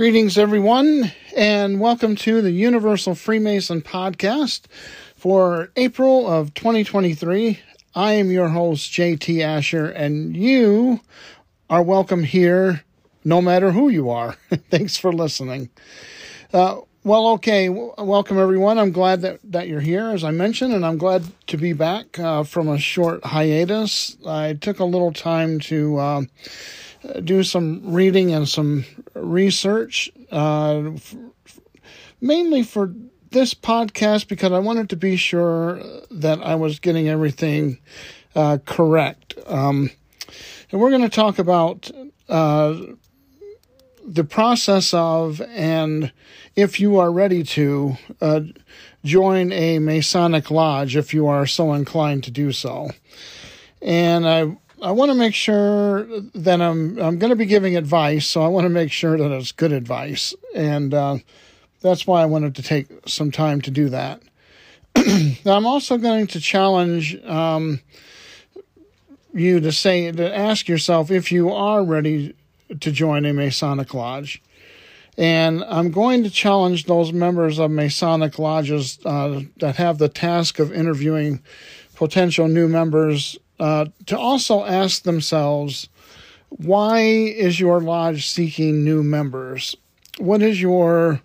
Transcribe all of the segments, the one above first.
Greetings, everyone, and welcome to the Universal Freemason podcast for April of 2023. I am your host, JT Asher, and you are welcome here no matter who you are. Thanks for listening. Uh, well, okay, w- welcome everyone. I'm glad that, that you're here, as I mentioned, and I'm glad to be back uh, from a short hiatus. I took a little time to. Uh, do some reading and some research, uh, f- mainly for this podcast because I wanted to be sure that I was getting everything uh, correct. Um, and we're going to talk about uh, the process of and if you are ready to uh, join a Masonic lodge, if you are so inclined to do so. And I I want to make sure that I'm I'm going to be giving advice, so I want to make sure that it's good advice, and uh, that's why I wanted to take some time to do that. I'm also going to challenge um, you to say to ask yourself if you are ready to join a Masonic lodge. And I'm going to challenge those members of Masonic lodges uh, that have the task of interviewing potential new members uh, to also ask themselves why is your lodge seeking new members? What is your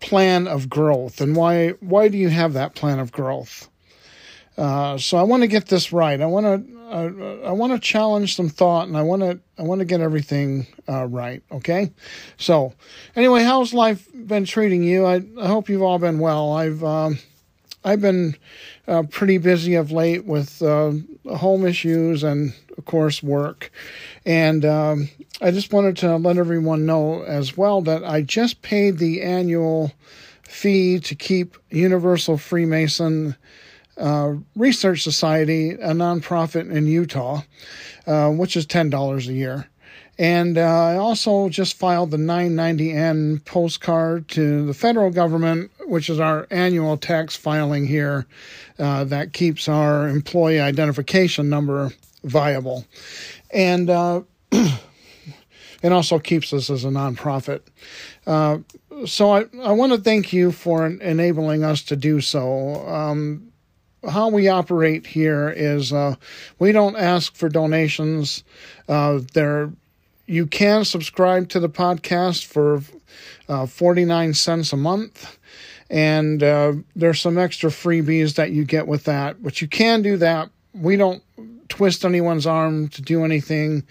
plan of growth, and why why do you have that plan of growth? Uh, so I want to get this right. I want to I, I want to challenge some thought, and I want to I want to get everything uh, right. Okay. So anyway, how's life been treating you? I, I hope you've all been well. I've um, I've been uh, pretty busy of late with uh, home issues and, of course, work. And um, I just wanted to let everyone know as well that I just paid the annual fee to keep Universal Freemason uh, Research Society, a nonprofit in Utah, uh, which is $10 a year. And uh, I also just filed the 990N postcard to the federal government, which is our annual tax filing here uh, that keeps our employee identification number viable. And uh, it also keeps us as a nonprofit. Uh, so I, I want to thank you for enabling us to do so. Um, how we operate here is uh, we don't ask for donations. Uh, there you can subscribe to the podcast for uh, 49 cents a month. And uh, there's some extra freebies that you get with that, but you can do that. We don't twist anyone's arm to do anything.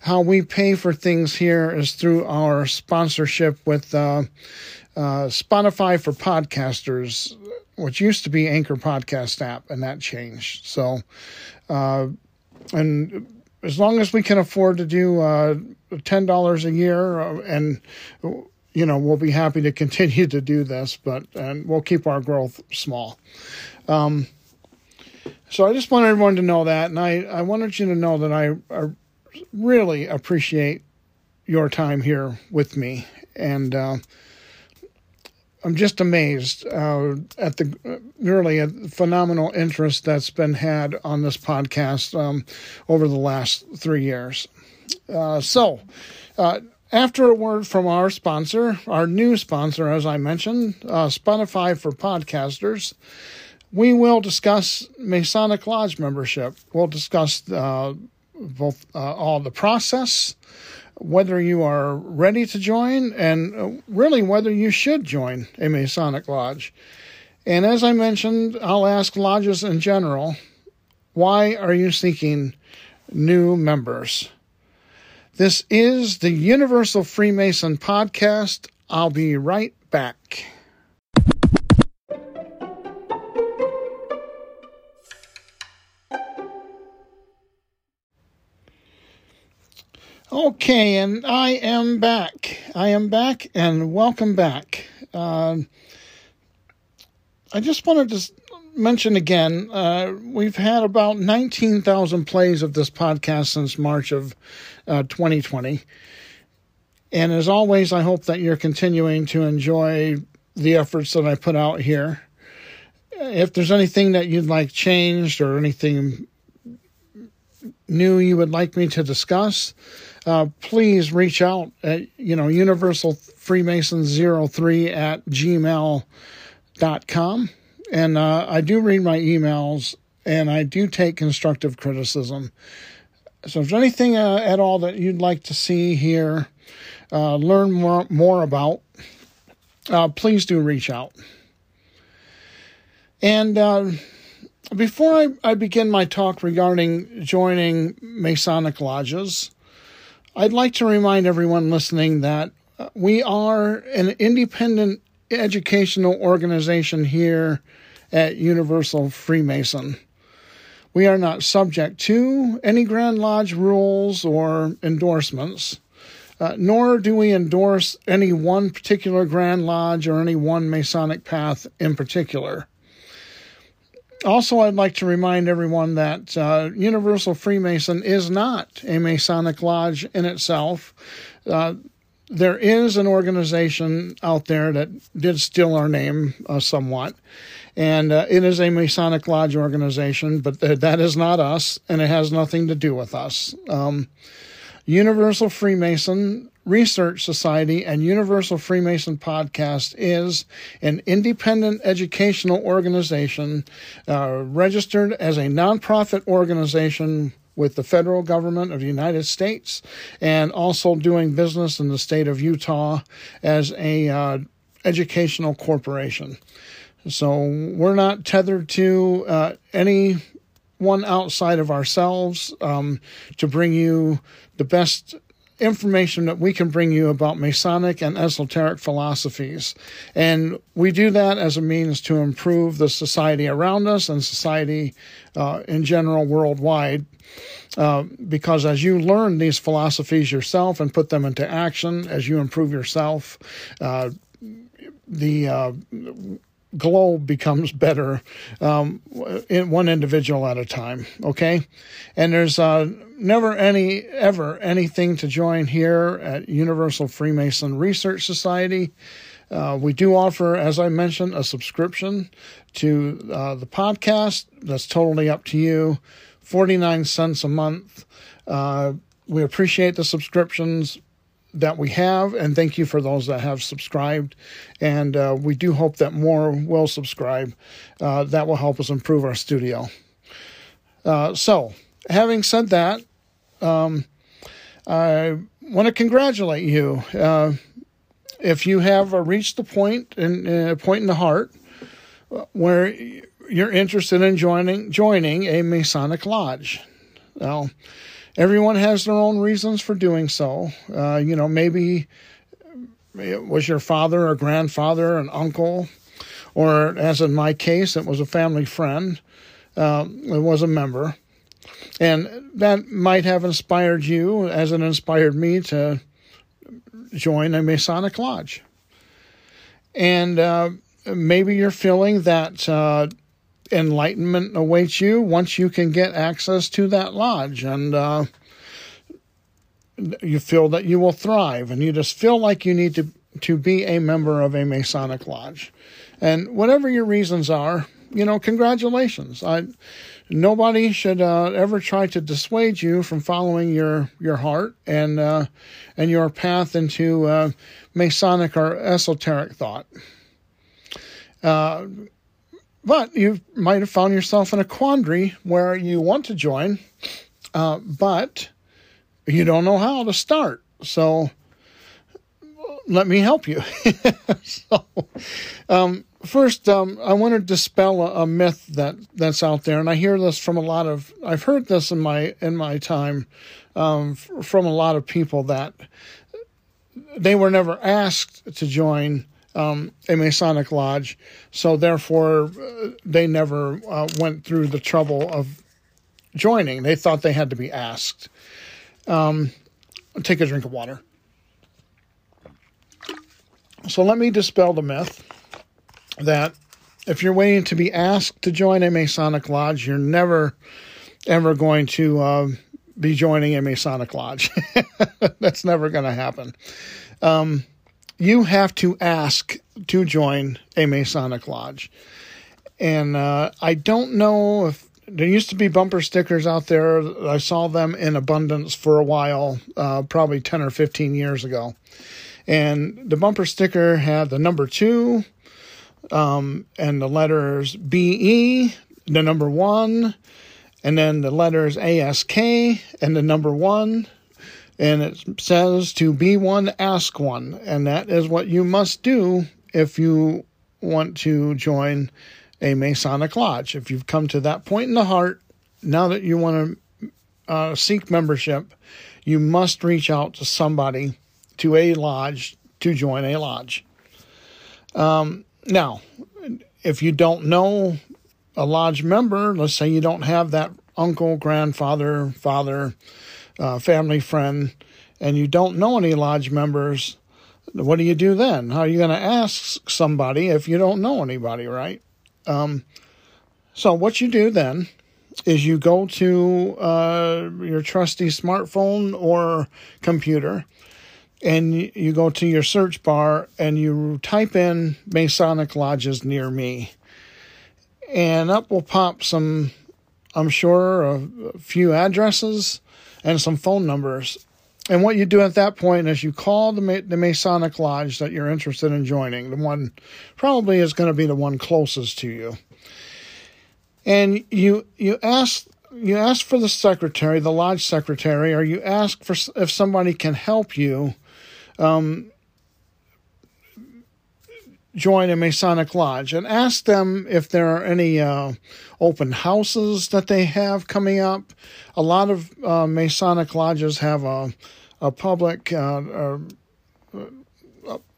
How we pay for things here is through our sponsorship with uh, uh Spotify for podcasters, which used to be Anchor Podcast app, and that changed. So, uh, and as long as we can afford to do uh, ten dollars a year, uh, and you know we'll be happy to continue to do this, but and we'll keep our growth small. Um, so I just want everyone to know that, and I I wanted you to know that I, I really appreciate your time here with me, and uh, I'm just amazed uh, at the really phenomenal interest that's been had on this podcast um, over the last three years. Uh, so, uh, after a word from our sponsor, our new sponsor, as I mentioned, uh, Spotify for podcasters, we will discuss Masonic Lodge membership. We'll discuss uh, both uh, all the process whether you are ready to join and uh, really whether you should join a Masonic Lodge. And as I mentioned, I'll ask lodges in general why are you seeking new members? This is the Universal Freemason Podcast. I'll be right back. Okay, and I am back. I am back, and welcome back. Uh, I just wanted to mention again uh, we've had about 19,000 plays of this podcast since March of uh, 2020. And as always, I hope that you're continuing to enjoy the efforts that I put out here. If there's anything that you'd like changed or anything new you would like me to discuss, uh, please reach out at, you know, Universal Freemason 03 at gmail.com. And uh, I do read my emails and I do take constructive criticism. So if there's anything uh, at all that you'd like to see here, uh, learn more, more about, uh, please do reach out. And uh, before I, I begin my talk regarding joining Masonic lodges, I'd like to remind everyone listening that uh, we are an independent educational organization here at Universal Freemason. We are not subject to any Grand Lodge rules or endorsements, uh, nor do we endorse any one particular Grand Lodge or any one Masonic path in particular. Also, I'd like to remind everyone that uh, Universal Freemason is not a Masonic lodge in itself. Uh, there is an organization out there that did steal our name uh, somewhat, and uh, it is a Masonic lodge organization, but th- that is not us, and it has nothing to do with us. Um, Universal Freemason Research Society and Universal Freemason Podcast is an independent educational organization uh, registered as a nonprofit organization with the federal government of the United States and also doing business in the state of Utah as a uh, educational corporation. So we're not tethered to uh, any one outside of ourselves um, to bring you the best information that we can bring you about Masonic and esoteric philosophies. And we do that as a means to improve the society around us and society uh, in general worldwide. Uh, because as you learn these philosophies yourself and put them into action, as you improve yourself, uh, the uh, globe becomes better um, in one individual at a time. Okay, and there's uh, never any ever anything to join here at Universal Freemason Research Society. Uh, we do offer, as I mentioned, a subscription to uh, the podcast. That's totally up to you. Forty nine cents a month. Uh, we appreciate the subscriptions that we have, and thank you for those that have subscribed. And uh, we do hope that more will subscribe. Uh, that will help us improve our studio. Uh, so, having said that, um, I want to congratulate you. Uh, if you have uh, reached the point in uh, point in the heart where you're interested in joining joining a Masonic lodge, well everyone has their own reasons for doing so. Uh, you know, maybe it was your father or grandfather, an uncle, or as in my case, it was a family friend. Uh, it was a member. And that might have inspired you, as it inspired me, to join a Masonic lodge. And uh, maybe you're feeling that uh, enlightenment awaits you once you can get access to that lodge and uh, you feel that you will thrive and you just feel like you need to to be a member of a masonic lodge. And whatever your reasons are you know congratulations. I nobody should uh, ever try to dissuade you from following your your heart and uh, and your path into uh, masonic or esoteric thought. Uh, but you might have found yourself in a quandary where you want to join, uh, but you don't know how to start. So let me help you. so, um, first, um, I want to dispel a, a, myth that that's out there, and I hear this from a lot of. I've heard this in my in my time um, from a lot of people that they were never asked to join um, a Masonic lodge, so therefore uh, they never uh, went through the trouble of joining. They thought they had to be asked. Um, take a drink of water. So let me dispel the myth that if you're waiting to be asked to join a Masonic lodge, you're never ever going to uh, be joining a Masonic lodge. That's never going to happen. Um, you have to ask to join a Masonic lodge. And uh, I don't know if there used to be bumper stickers out there. I saw them in abundance for a while, uh, probably 10 or 15 years ago. And the bumper sticker had the number two um, and the letters BE, the number one, and then the letters ASK and the number one. And it says to be one, ask one. And that is what you must do if you want to join a Masonic Lodge. If you've come to that point in the heart, now that you want to uh, seek membership, you must reach out to somebody, to a lodge, to join a lodge. Um, now, if you don't know a lodge member, let's say you don't have that uncle, grandfather, father, uh, family friend, and you don't know any lodge members, what do you do then? How are you going to ask somebody if you don't know anybody, right? Um, so what you do then is you go to uh, your trusty smartphone or computer and you go to your search bar and you type in Masonic lodges near me. And up will pop some, I'm sure, a few addresses and some phone numbers. And what you do at that point is you call the, the Masonic lodge that you're interested in joining. The one probably is going to be the one closest to you and you you ask you ask for the secretary, the lodge secretary, or you ask for if somebody can help you um, join a Masonic lodge, and ask them if there are any uh, open houses that they have coming up. A lot of uh, Masonic lodges have a a public uh, a,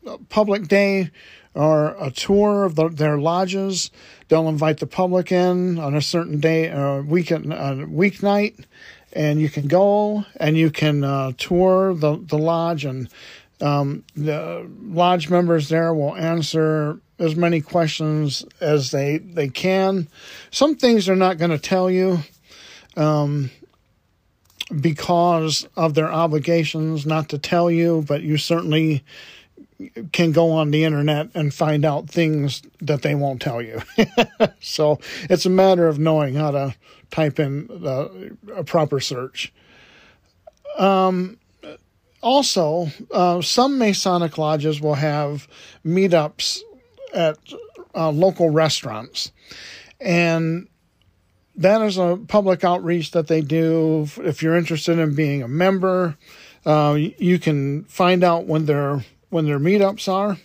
a public day or a tour of the, their lodges. They'll invite the public in on a certain day, a weekend, a weeknight, and you can go and you can uh, tour the the lodge, and um, the lodge members there will answer as many questions as they they can. Some things they're not going to tell you. Um, because of their obligations not to tell you, but you certainly can go on the internet and find out things that they won't tell you. so it's a matter of knowing how to type in a proper search. Um, also, uh, some Masonic lodges will have meetups at uh, local restaurants. And that is a public outreach that they do. If you're interested in being a member, uh, you can find out when they're when their meetups are.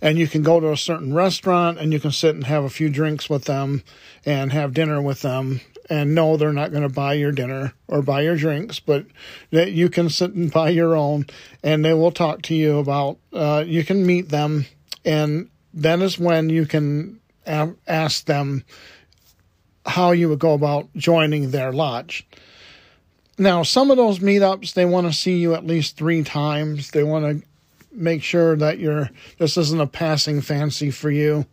And you can go to a certain restaurant and you can sit and have a few drinks with them and have dinner with them and no, they're not going to buy your dinner or buy your drinks, but that you can sit and buy your own and they will talk to you about, uh, you can meet them. And that is when you can ask them how you would go about joining their lodge. Now, some of those meetups, they want to see you at least three times. They want to make sure that you're this isn't a passing fancy for you.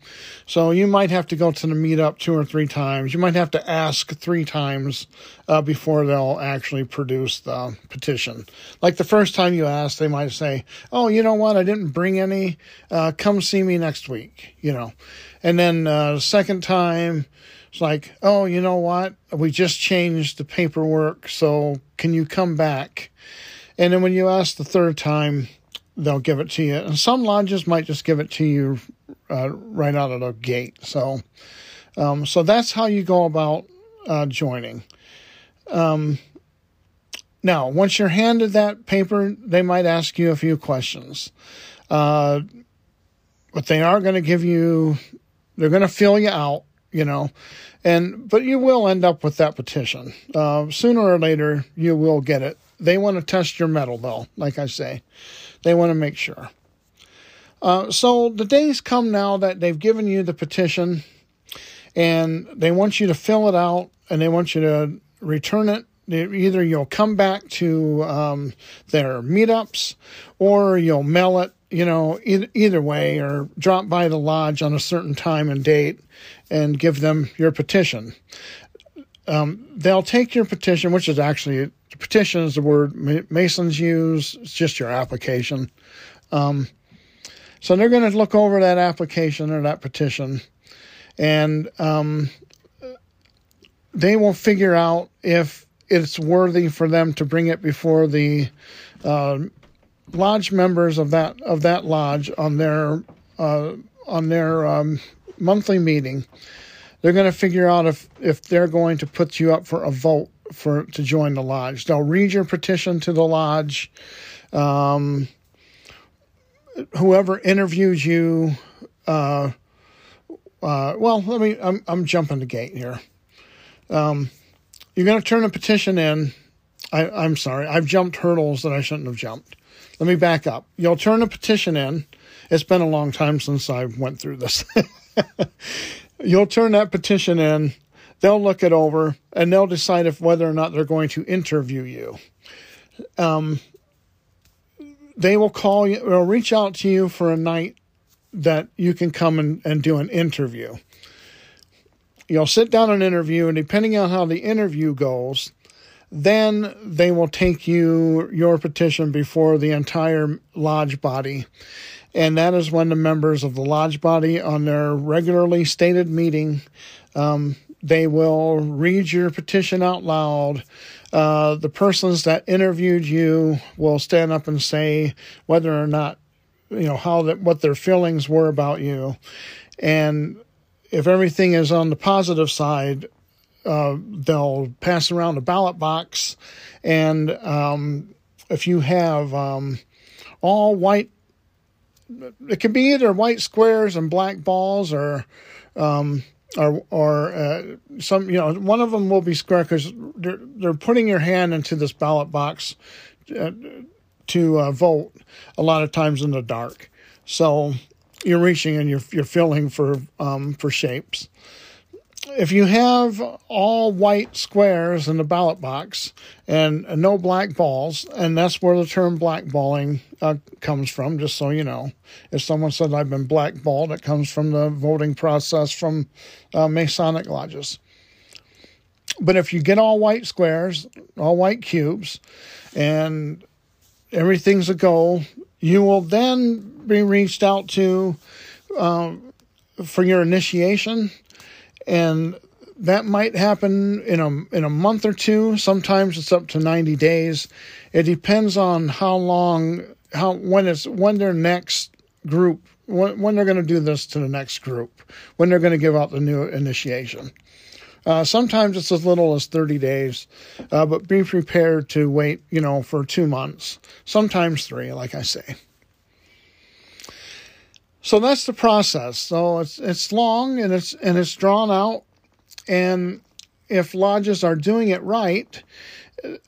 So you might have to go to the meetup two or three times. You might have to ask three times uh, before they'll actually produce the petition. Like the first time you ask, they might say, "Oh, you know what? I didn't bring any. Uh, come see me next week." You know, and then uh, second time it's like, oh, you know what? We just changed the paperwork, so can you come back? And then when you ask the third time, they'll give it to you. And some lodges might just give it to you uh, right out of the gate. So, um, so that's how you go about uh, joining. Um, now, once you're handed that paper, they might ask you a few questions. Uh, but they are going to give you, they're going to fill you out you know, and but you will end up with that petition. Uh, sooner or later, you will get it. They want to test your mettle, though. Like I say, they want to make sure. Uh, so the days come now that they've given you the petition, and they want you to fill it out, and they want you to return it either you'll come back to um, their meetups or you'll mail it you know, either, way, or drop by the lodge on a certain time and date and give them your petition. Um, they'll take your petition, which is actually petition is the word Masons use. It's just your application. Um, so they're going to look over that application or that petition, and um, they will figure out if it's worthy for them to bring it before the uh, lodge members of that of that lodge on their uh, on their um, monthly meeting. They're going to figure out if if they're going to put you up for a vote for to join the lodge. They'll read your petition to the lodge. Um, whoever interviews you, uh, uh, well, let me. I'm I'm jumping the gate here. Um, you're going to turn a petition in. I, I'm sorry, I've jumped hurdles that I shouldn't have jumped. Let me back up. You'll turn a petition in. It's been a long time since I went through this. You'll turn that petition in. They'll look it over and they'll decide if whether or not they're going to interview you. Um, they will call you or reach out to you for a night that you can come and, and do an interview. You'll sit down an interview, and depending on how the interview goes, then they will take you your petition before the entire lodge body. And that is when the members of the lodge body, on their regularly stated meeting, um, they will read your petition out loud. Uh, the persons that interviewed you will stand up and say whether or not, you know, how that what their feelings were about you, and if everything is on the positive side, uh, they'll pass around a ballot box, and um, if you have um, all white, it can be either white squares and black balls, or um, or or uh, some you know one of them will be square because they're they're putting your hand into this ballot box uh, to uh, vote a lot of times in the dark. So you're reaching and you're you're feeling for um, for shapes. If you have all white squares in the ballot box and no black balls, and that's where the term blackballing uh, comes from, just so you know. If someone said I've been blackballed, it comes from the voting process from uh, Masonic lodges. But if you get all white squares, all white cubes, and everything's a goal, you will then be reached out to um, for your initiation, and that might happen in a in a month or two. Sometimes it's up to ninety days. It depends on how long, how when it's when their next group when, when they're going to do this to the next group, when they're going to give out the new initiation. Uh, sometimes it's as little as 30 days, uh, but be prepared to wait, you know, for two months, sometimes three, like I say. So that's the process. So it's it's long and it's and it's drawn out, and if lodges are doing it right,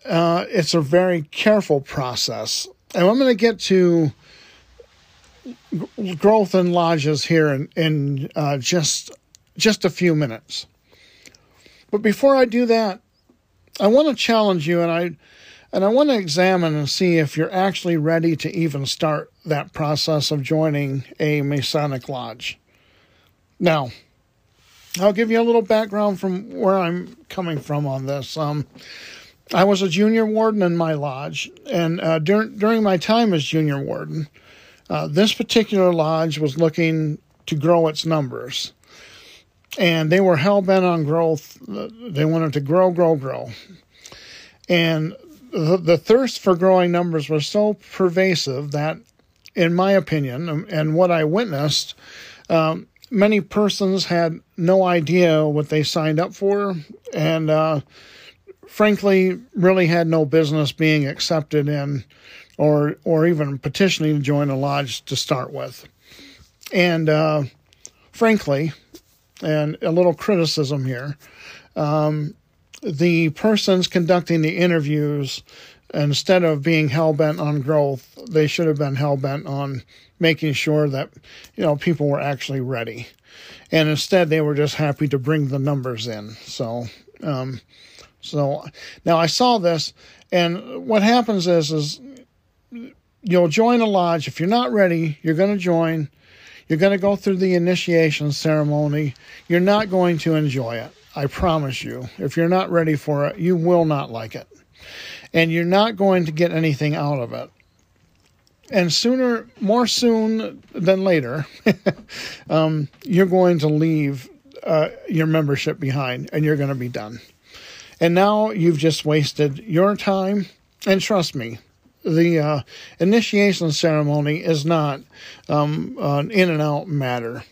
uh, it's a very careful process. And I'm going to get to growth in lodges here in in uh, just just a few minutes. But before I do that, I want to challenge you and I and I want to examine and see if you're actually ready to even start that process of joining a Masonic lodge. Now, I'll give you a little background from where I'm coming from on this. Um, I was a junior warden in my lodge, and uh, dur- during my time as junior warden, uh, this particular lodge was looking to grow its numbers and they were hell bent on growth. They wanted to grow, grow, grow. And the, the thirst for growing numbers was so pervasive that, in my opinion, um, and what I witnessed, um, many persons had no idea what they signed up for, and uh, frankly, really had no business being accepted in, or or even petitioning to join a lodge to start with. And uh, frankly, and a little criticism here. Um, the persons conducting the interviews, instead of being hell bent on growth, they should have been hell bent on making sure that you know people were actually ready, and instead they were just happy to bring the numbers in. So, um, so now I saw this, and what happens is is you'll join a lodge if you're not ready. You're going to join you're going to go through the initiation ceremony. You're not going to enjoy it. I promise you. If you're not ready for it, you will not like it. And you're not going to get anything out of it. And sooner, more soon than later, um, you're going to leave uh, your membership behind and you're going to be done. And now you've just wasted your time. And trust me, the uh, initiation ceremony is not um, an in and out matter.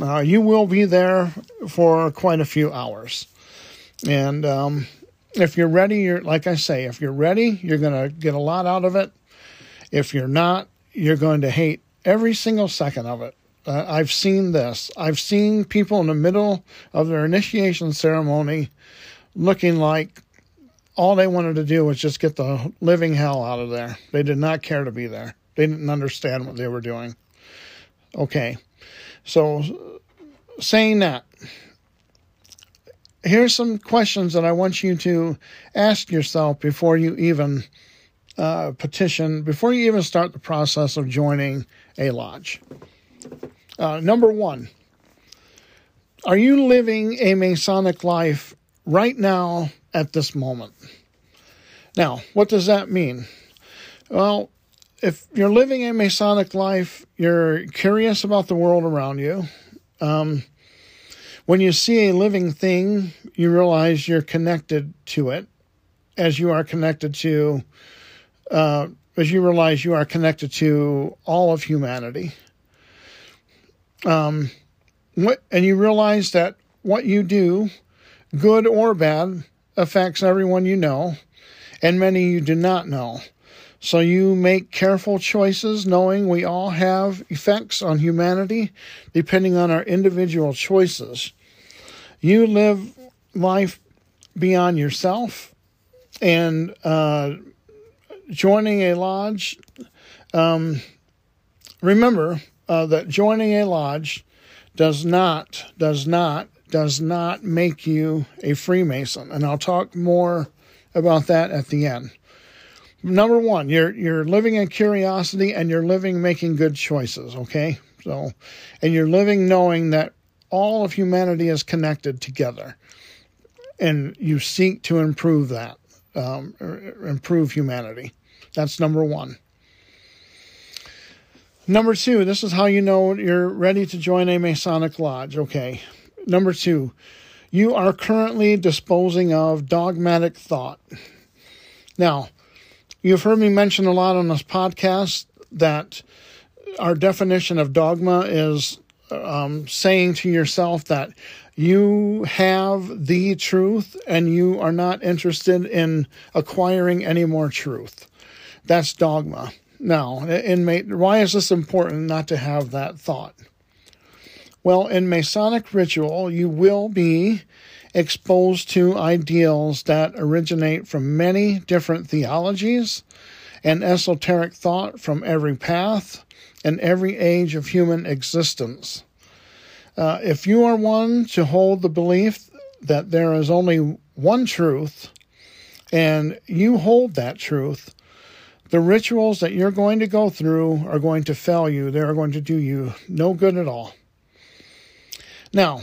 Uh, you will be there for quite a few hours. And um, if you're ready, you're like I say, if you're ready, you're going to get a lot out of it. If you're not, you're going to hate every single second of it. Uh, I've seen this. I've seen people in the middle of their initiation ceremony looking like all they wanted to do was just get the living hell out of there. They did not care to be there. They didn't understand what they were doing. Okay. So, saying that, here's some questions that I want you to ask yourself before you even uh, petition, before you even start the process of joining a lodge. Uh, number one, are you living a Masonic life right now at this moment? Now, what does that mean? Well, if you're living a Masonic life, you're curious about the world around you. Um, when you see a living thing, you realize you're connected to it, as you are connected to, uh, as you realize you are connected to all of humanity. Um, what, and you realize that what you do, good or bad, affects everyone you know, and many you do not know. So you make careful choices, knowing we all have effects on humanity depending on our individual choices. You live life beyond yourself, and uh, joining a lodge. Um, remember uh, that joining a lodge does not does not does not make you a Freemason, and I'll talk more about that at the end. Number one, you're you're living in curiosity and you're living making good choices. Okay, so and you're living knowing that all of humanity is connected together, and you seek to improve that, um, improve humanity. That's number one. Number two, this is how you know you're ready to join a Masonic lodge. Okay. Number two, you are currently disposing of dogmatic thought. Now, you've heard me mention a lot on this podcast that our definition of dogma is um, saying to yourself that you have the truth and you are not interested in acquiring any more truth. That's dogma. Now, inmate, why is this important not to have that thought? Well, in Masonic ritual, you will be exposed to ideals that originate from many different theologies and esoteric thought from every path and every age of human existence. Uh, if you are one to hold the belief that there is only one truth and you hold that truth, the rituals that you're going to go through are going to fail you. They are going to do you no good at all. Now,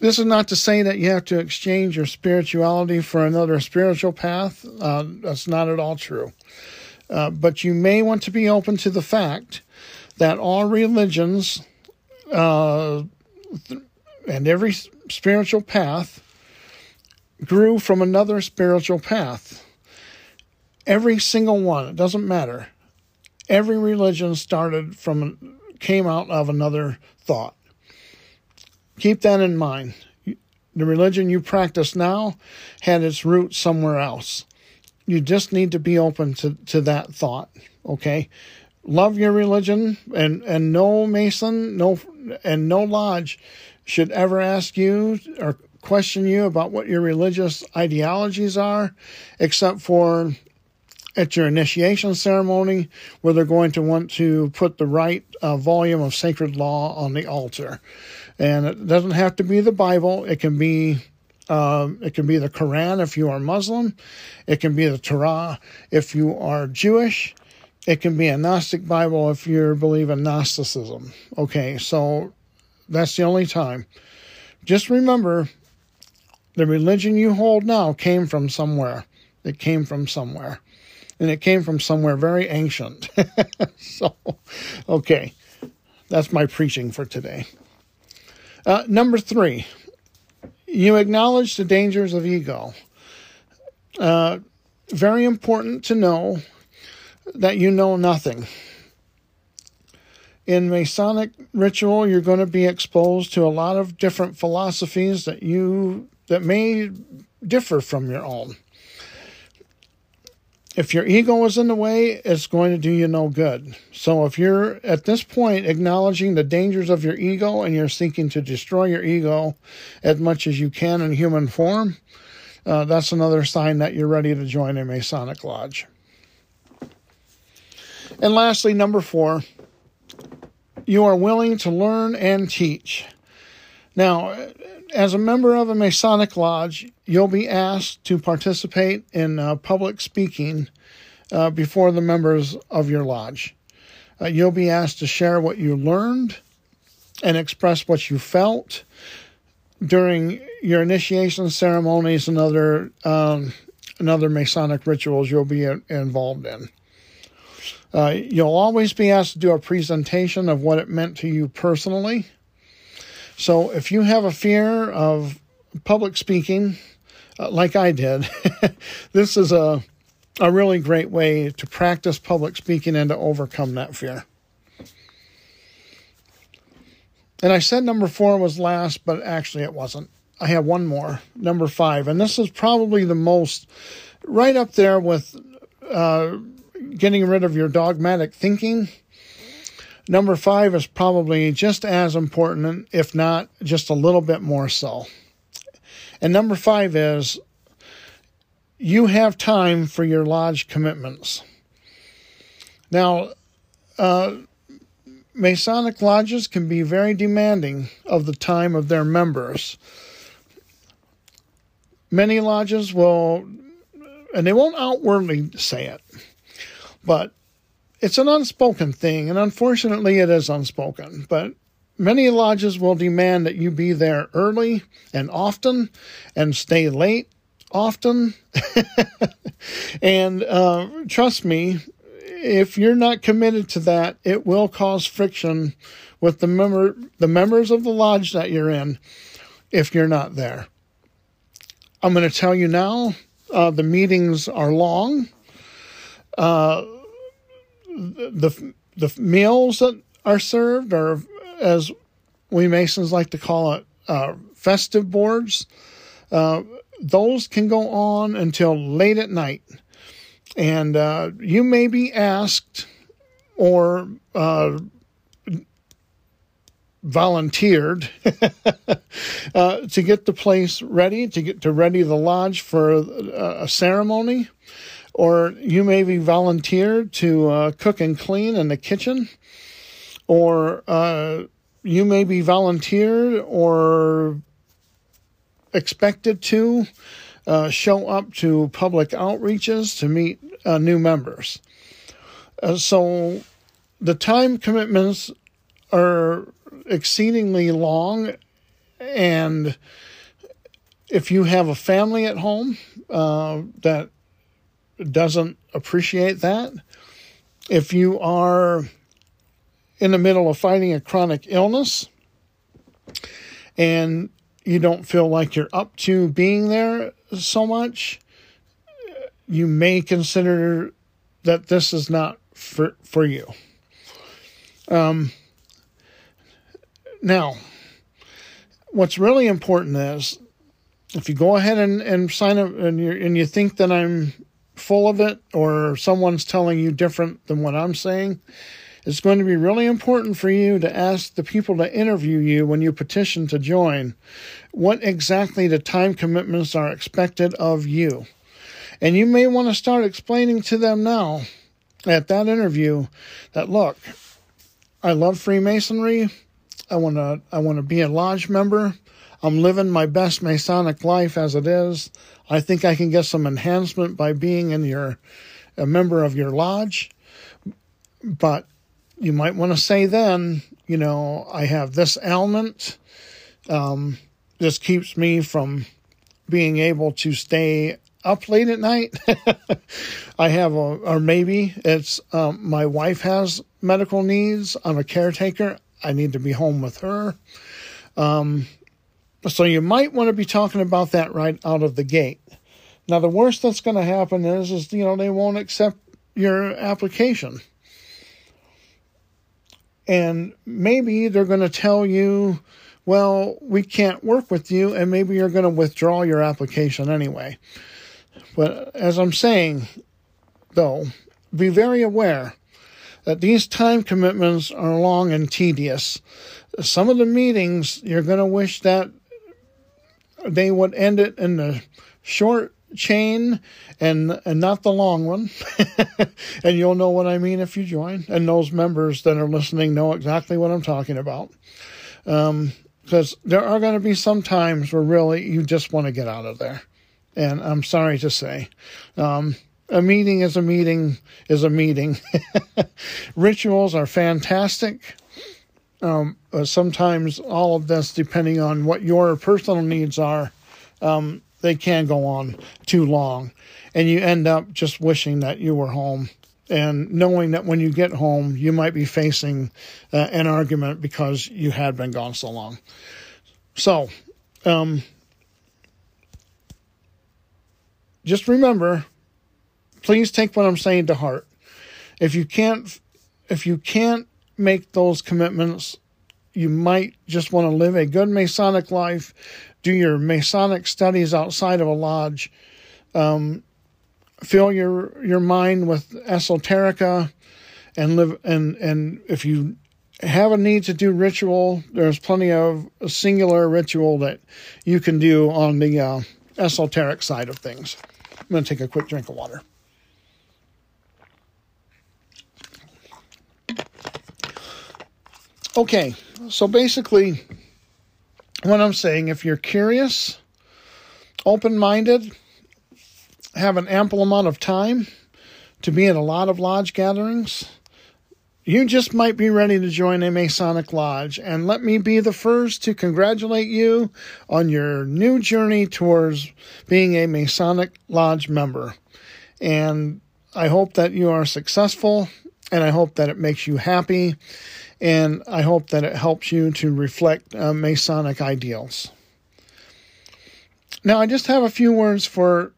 this is not to say that you have to exchange your spirituality for another spiritual path. Uh, that's not at all true. Uh, but you may want to be open to the fact that all religions uh, and every spiritual path grew from another spiritual path. Every single one, it doesn't matter. Every religion started from, came out of another thought. Keep that in mind. The religion you practice now had its roots somewhere else. You just need to be open to, to that thought, okay? Love your religion and, and no Mason, no and no lodge should ever ask you or question you about what your religious ideologies are, except for at your initiation ceremony, where they're going to want to put the right uh, volume of sacred law on the altar. And it doesn't have to be the Bible. It can be um, it can be the Quran if you are Muslim. It can be the Torah if you are Jewish. It can be a Gnostic Bible if you believe in Gnosticism. Okay, so that's the only time. Just remember the religion you hold now came from somewhere. It came from somewhere. And it came from somewhere very ancient. so, okay, that's my preaching for today. Uh, number three, you acknowledge the dangers of ego. uh, very important to know that you know nothing. In Masonic ritual, you're going to be exposed to a lot of different philosophies that you that may differ from your own. If your ego is in the way, it's going to do you no good. So if you're at this point acknowledging the dangers of your ego and you're seeking to destroy your ego as much as you can in human form, uh, that's another sign that you're ready to join a Masonic Lodge. And lastly, number four, you are willing to learn and teach. Now, as a member of a Masonic Lodge, you'll be asked to participate in uh, public speaking uh, before the members of your lodge. Uh, you'll be asked to share what you learned and express what you felt during your initiation ceremonies and other um, and other Masonic rituals you'll be involved in. Uh, you'll always be asked to do a presentation of what it meant to you personally. So if you have a fear of public speaking, uh, like I did, this is a a really great way to practice public speaking and to overcome that fear. And I said number four was last, but actually it wasn't. I have one more, number five, and this is probably the most right up there with uh, getting rid of your dogmatic thinking. Number five is probably just as important, if not just a little bit more so. And number five is you have time for your lodge commitments. Now, uh, Masonic lodges can be very demanding of the time of their members. Many lodges will, and they won't outwardly say it, but it's an unspoken thing, and unfortunately, it is unspoken. But many lodges will demand that you be there early and often and stay late often. and uh, trust me, if you're not committed to that, it will cause friction with the member the members of the lodge that you're in if you're not there. I'm going to tell you now, uh, the meetings are long. Uh, the the meals that are served are, as we Masons like to call it, uh, festive boards. Uh, those can go on until late at night. And uh, you may be asked or uh, volunteered uh, to get the place ready, to get to ready the lodge for a, a ceremony. Or you may be volunteered to uh, cook and clean in the kitchen. Or uh, you may be volunteered or expected to uh, show up to public outreaches to meet uh, new members. Uh, so the time commitments are exceedingly long, and if you have a family at home uh, that doesn't appreciate that, if you are in the middle of fighting a chronic illness and you don't feel like you're up to being there so much, you may consider that this is not for for you. Um, now, what's really important is if you go ahead and, and sign up and you and you think that I'm full of it or someone's telling you different than what I'm saying, it's going to be really important for you to ask the people to interview you when you petition to join what exactly the time commitments are expected of you. And you may want to start explaining to them now at that interview that look, I love Freemasonry. I want to I want to be a lodge member. I'm living my best Masonic life as it is. I think I can get some enhancement by being in your a member of your lodge. But you might want to say then, you know, I have this ailment. Um, this keeps me from being able to stay up late at night. I have a, or maybe it's um, my wife has medical needs. I'm a caretaker. I need to be home with her. Um, so you might want to be talking about that right out of the gate. Now, the worst that's going to happen is, is you know, they won't accept your application. And maybe they're going to tell you, well, we can't work with you, and maybe you're going to withdraw your application anyway. But as I'm saying, though, be very aware that these time commitments are long and tedious. Some of the meetings, you're going to wish that they would end it in the short chain and and not the long one. And you'll know what i mean if you join. And those members that are listening know exactly what i'm talking about. Um because there are going to be some times where really you just want to get out of there. And i'm sorry to say um a meeting is a meeting is a meeting. Rituals are fantastic um, uh, sometimes all of this, depending on what your personal needs are, um, they can go on too long. And you end up just wishing that you were home and knowing that when you get home, you might be facing uh, an argument because you had been gone so long. So, um, just remember, please take what I'm saying to heart. If you can't, if you can't make those commitments, you might just want to live a good Masonic life, do your Masonic studies outside of a lodge, um, fill your your mind with esoterica, and live and and if you have a need to do ritual, there's plenty of singular ritual that you can do on the uh, esoteric side of things. I'm going to take a quick drink of water. Okay, so basically, what I'm saying, if you're curious, open minded, have an ample amount of time to be in a lot of lodge gatherings, you just might be ready to join a Masonic Lodge. And let me be the first to congratulate you on your new journey towards being a Masonic Lodge member. And I hope that you are successful and I hope that it makes you happy and I hope that it helps you to reflect uh, Masonic ideals. Now, I just have a few words for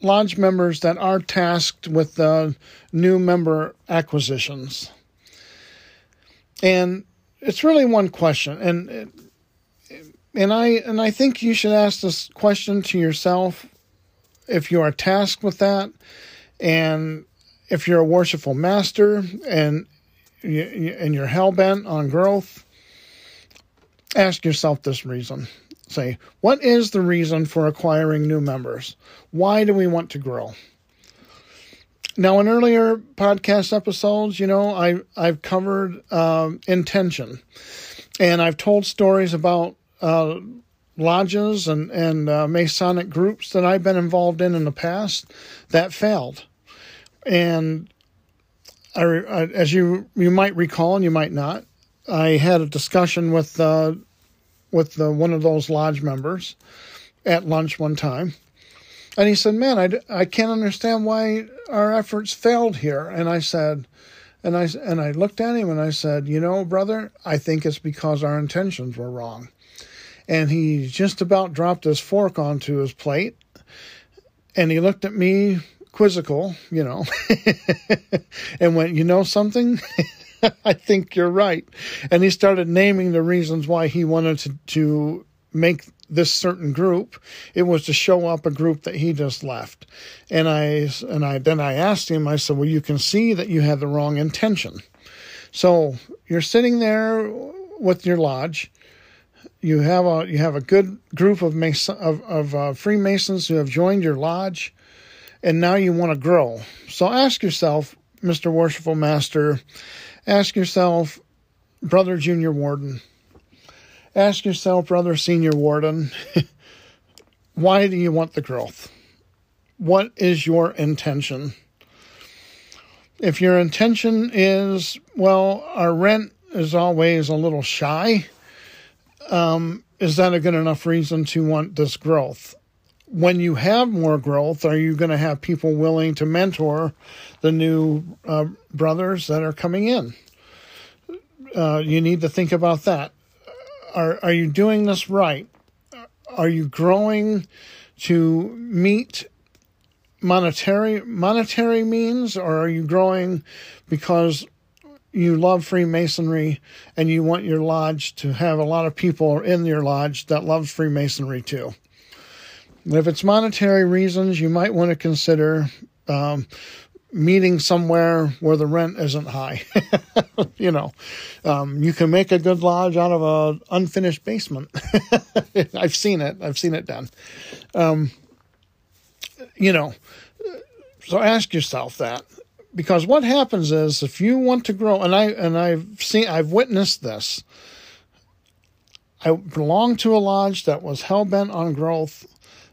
lodge members that are tasked with uh, new member acquisitions. And it's really one question, and and I and I think you should ask this question to yourself if you are tasked with that, and if you're a worshipful master, and and you're hell bent on growth, ask yourself this reason. Say, what is the reason for acquiring new members? Why do we want to grow? Now, in earlier podcast episodes, you know, I I've covered um, intention, and I've told stories about uh, lodges and and uh, Masonic groups that I've been involved in in the past that failed, and I, as you you might recall and you might not, I had a discussion with uh, with the, one of those lodge members at lunch one time, and he said, "Man, I, I can't understand why our efforts failed here." And I said, and I and I looked at him and I said, "You know, brother, I think it's because our intentions were wrong." And he just about dropped his fork onto his plate, and he looked at me quizzical, you know, and went, You know something? I think you're right. And he started naming the reasons why he wanted to, to make this certain group. It was to show up a group that he just left. And I and I then I asked him, I said, Well, you can see that you had the wrong intention. So you're sitting there with your lodge. You have a you have a good group of Mason, of, of uh, Freemasons who have joined your lodge and now you want to grow. So ask yourself, Mr. Worshipful Master, ask yourself, Brother Junior Warden, ask yourself, Brother Senior Warden, why do you want the growth? What is your intention? If your intention is, well, our rent is always a little shy, um, is that a good enough reason to want this growth? When you have more growth, are you going to have people willing to mentor the new uh, brothers that are coming in? Uh, you need to think about that. Are are you doing this right? Are you growing to meet monetary monetary means or are you growing because you love Freemasonry and you want your lodge to have a lot of people in your lodge that loves Freemasonry too. If it's monetary reasons, you might want to consider um, meeting somewhere where the rent isn't high. you know, um, you can make a good lodge out of an unfinished basement. I've seen it. I've seen it done. Um, you know, so ask yourself that because what happens is if you want to grow, and I and I've seen, I've witnessed this. I belonged to a lodge that was hell bent on growth.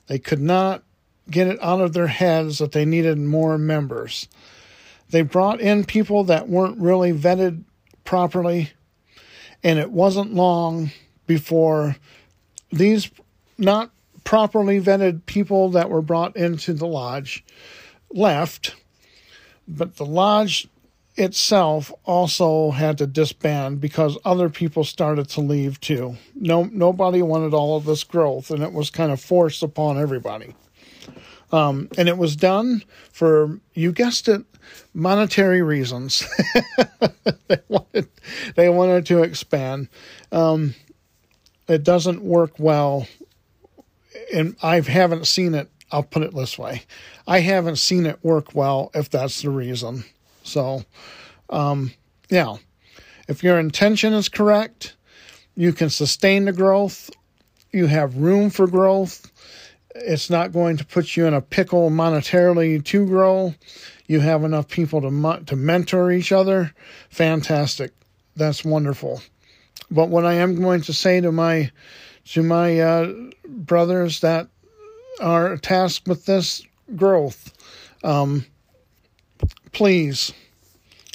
They could not get it out of their heads that they needed more members. They brought in people that weren't really vetted properly, and it wasn't long before these not properly vetted people that were brought into the lodge left, but the lodge itself also had to disband because other people started to leave too. No, nobody wanted all of this growth, and it was kind of forced upon everybody. Um, and it was done for, you guessed it, monetary reasons. they wanted, they wanted to expand. Um, it doesn't work well, and I haven't seen it. I'll put it this way: I haven't seen it work well if that's the reason. So, um, yeah, if your intention is correct, you can sustain the growth. You have room for growth it's not going to put you in a pickle monetarily to grow. You have enough people to to mentor each other. Fantastic. That's wonderful. But what I am going to say to my to my uh, brothers that are tasked with this growth, um, please,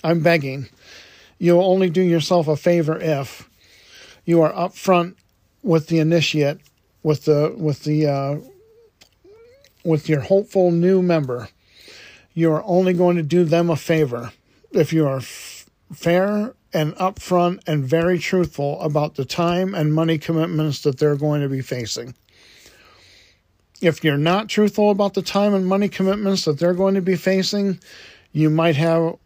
I'm begging, you'll only do yourself a favor if you are upfront with the initiate, with the with the uh, with your hopeful new member, you are only going to do them a favor if you are f- fair and upfront and very truthful about the time and money commitments that they're going to be facing. If you're not truthful about the time and money commitments that they're going to be facing, you might have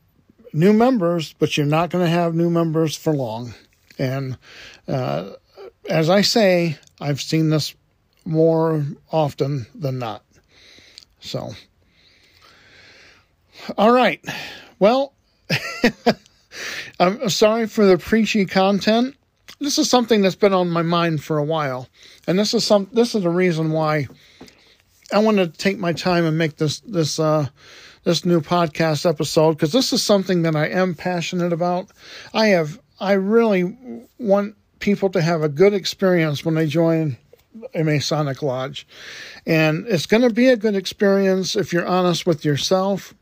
new members, but you're not going to have new members for long. And uh, as I say, I've seen this more often than not. So, all right. Well, I'm sorry for the preachy content. This is something that's been on my mind for a while, and this is some. This is the reason why I want to take my time and make this this uh, this new podcast episode because this is something that I am passionate about. I have I really want people to have a good experience when they join a Masonic Lodge. And it's going to be a good experience if you're honest with yourself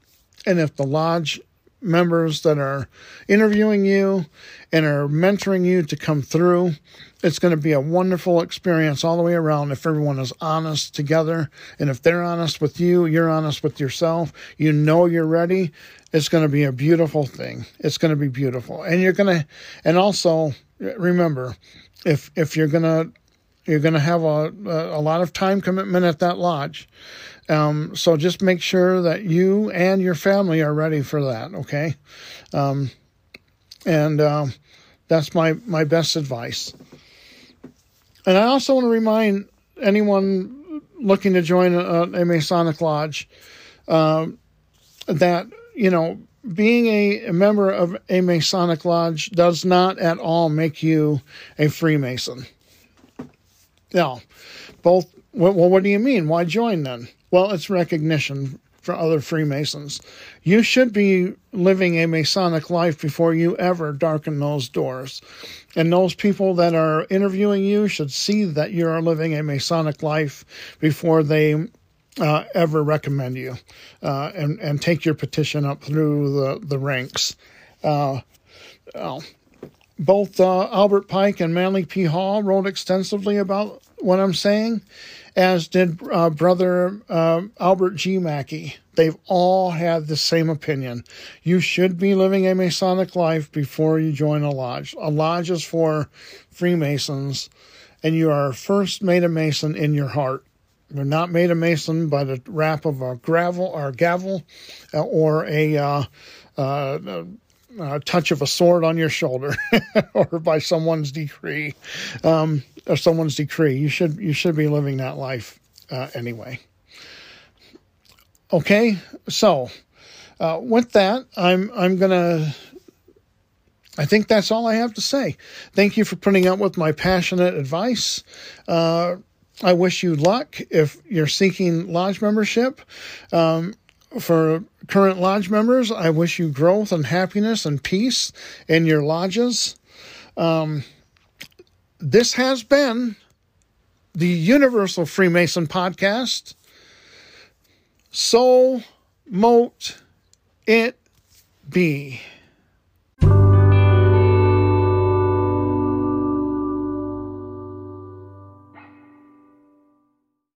and if the lodge members that are interviewing you and are mentoring you to come through. It's going to be a wonderful experience all the way around if everyone is honest together. And if they're honest with you, you're honest with yourself, you know you're ready. It's going to be a beautiful thing. It's going to be beautiful. And you're going to, and also remember, if, if you're going to you're going to have a, a lot of time commitment at that lodge. Um, so just make sure that you and your family are ready for that, okay? Um, and uh, that's my, my best advice. And I also want to remind anyone looking to join a, a Masonic Lodge uh, that, you know, being a, a member of a Masonic Lodge does not at all make you a Freemason. Yeah, both. Well, what do you mean? Why join then? Well, it's recognition for other Freemasons. You should be living a Masonic life before you ever darken those doors. And those people that are interviewing you should see that you are living a Masonic life before they uh, ever recommend you uh, and, and take your petition up through the, the ranks. Uh, well, both uh, Albert Pike and Manly P. Hall wrote extensively about what I'm saying, as did uh, brother uh, Albert G. Mackey. They've all had the same opinion. You should be living a Masonic life before you join a lodge. A lodge is for Freemasons, and you are first made a Mason in your heart. You're not made a mason by the rap of a gravel or gavel uh, or a a touch of a sword on your shoulder or by someone's decree um, or someone's decree. You should you should be living that life uh, anyway. Okay, so uh, with that, I'm I'm gonna. I think that's all I have to say. Thank you for putting up with my passionate advice. Uh, I wish you luck if you're seeking lodge membership. Um, for current lodge members, I wish you growth and happiness and peace in your lodges. Um, this has been the Universal Freemason Podcast. So mote it be.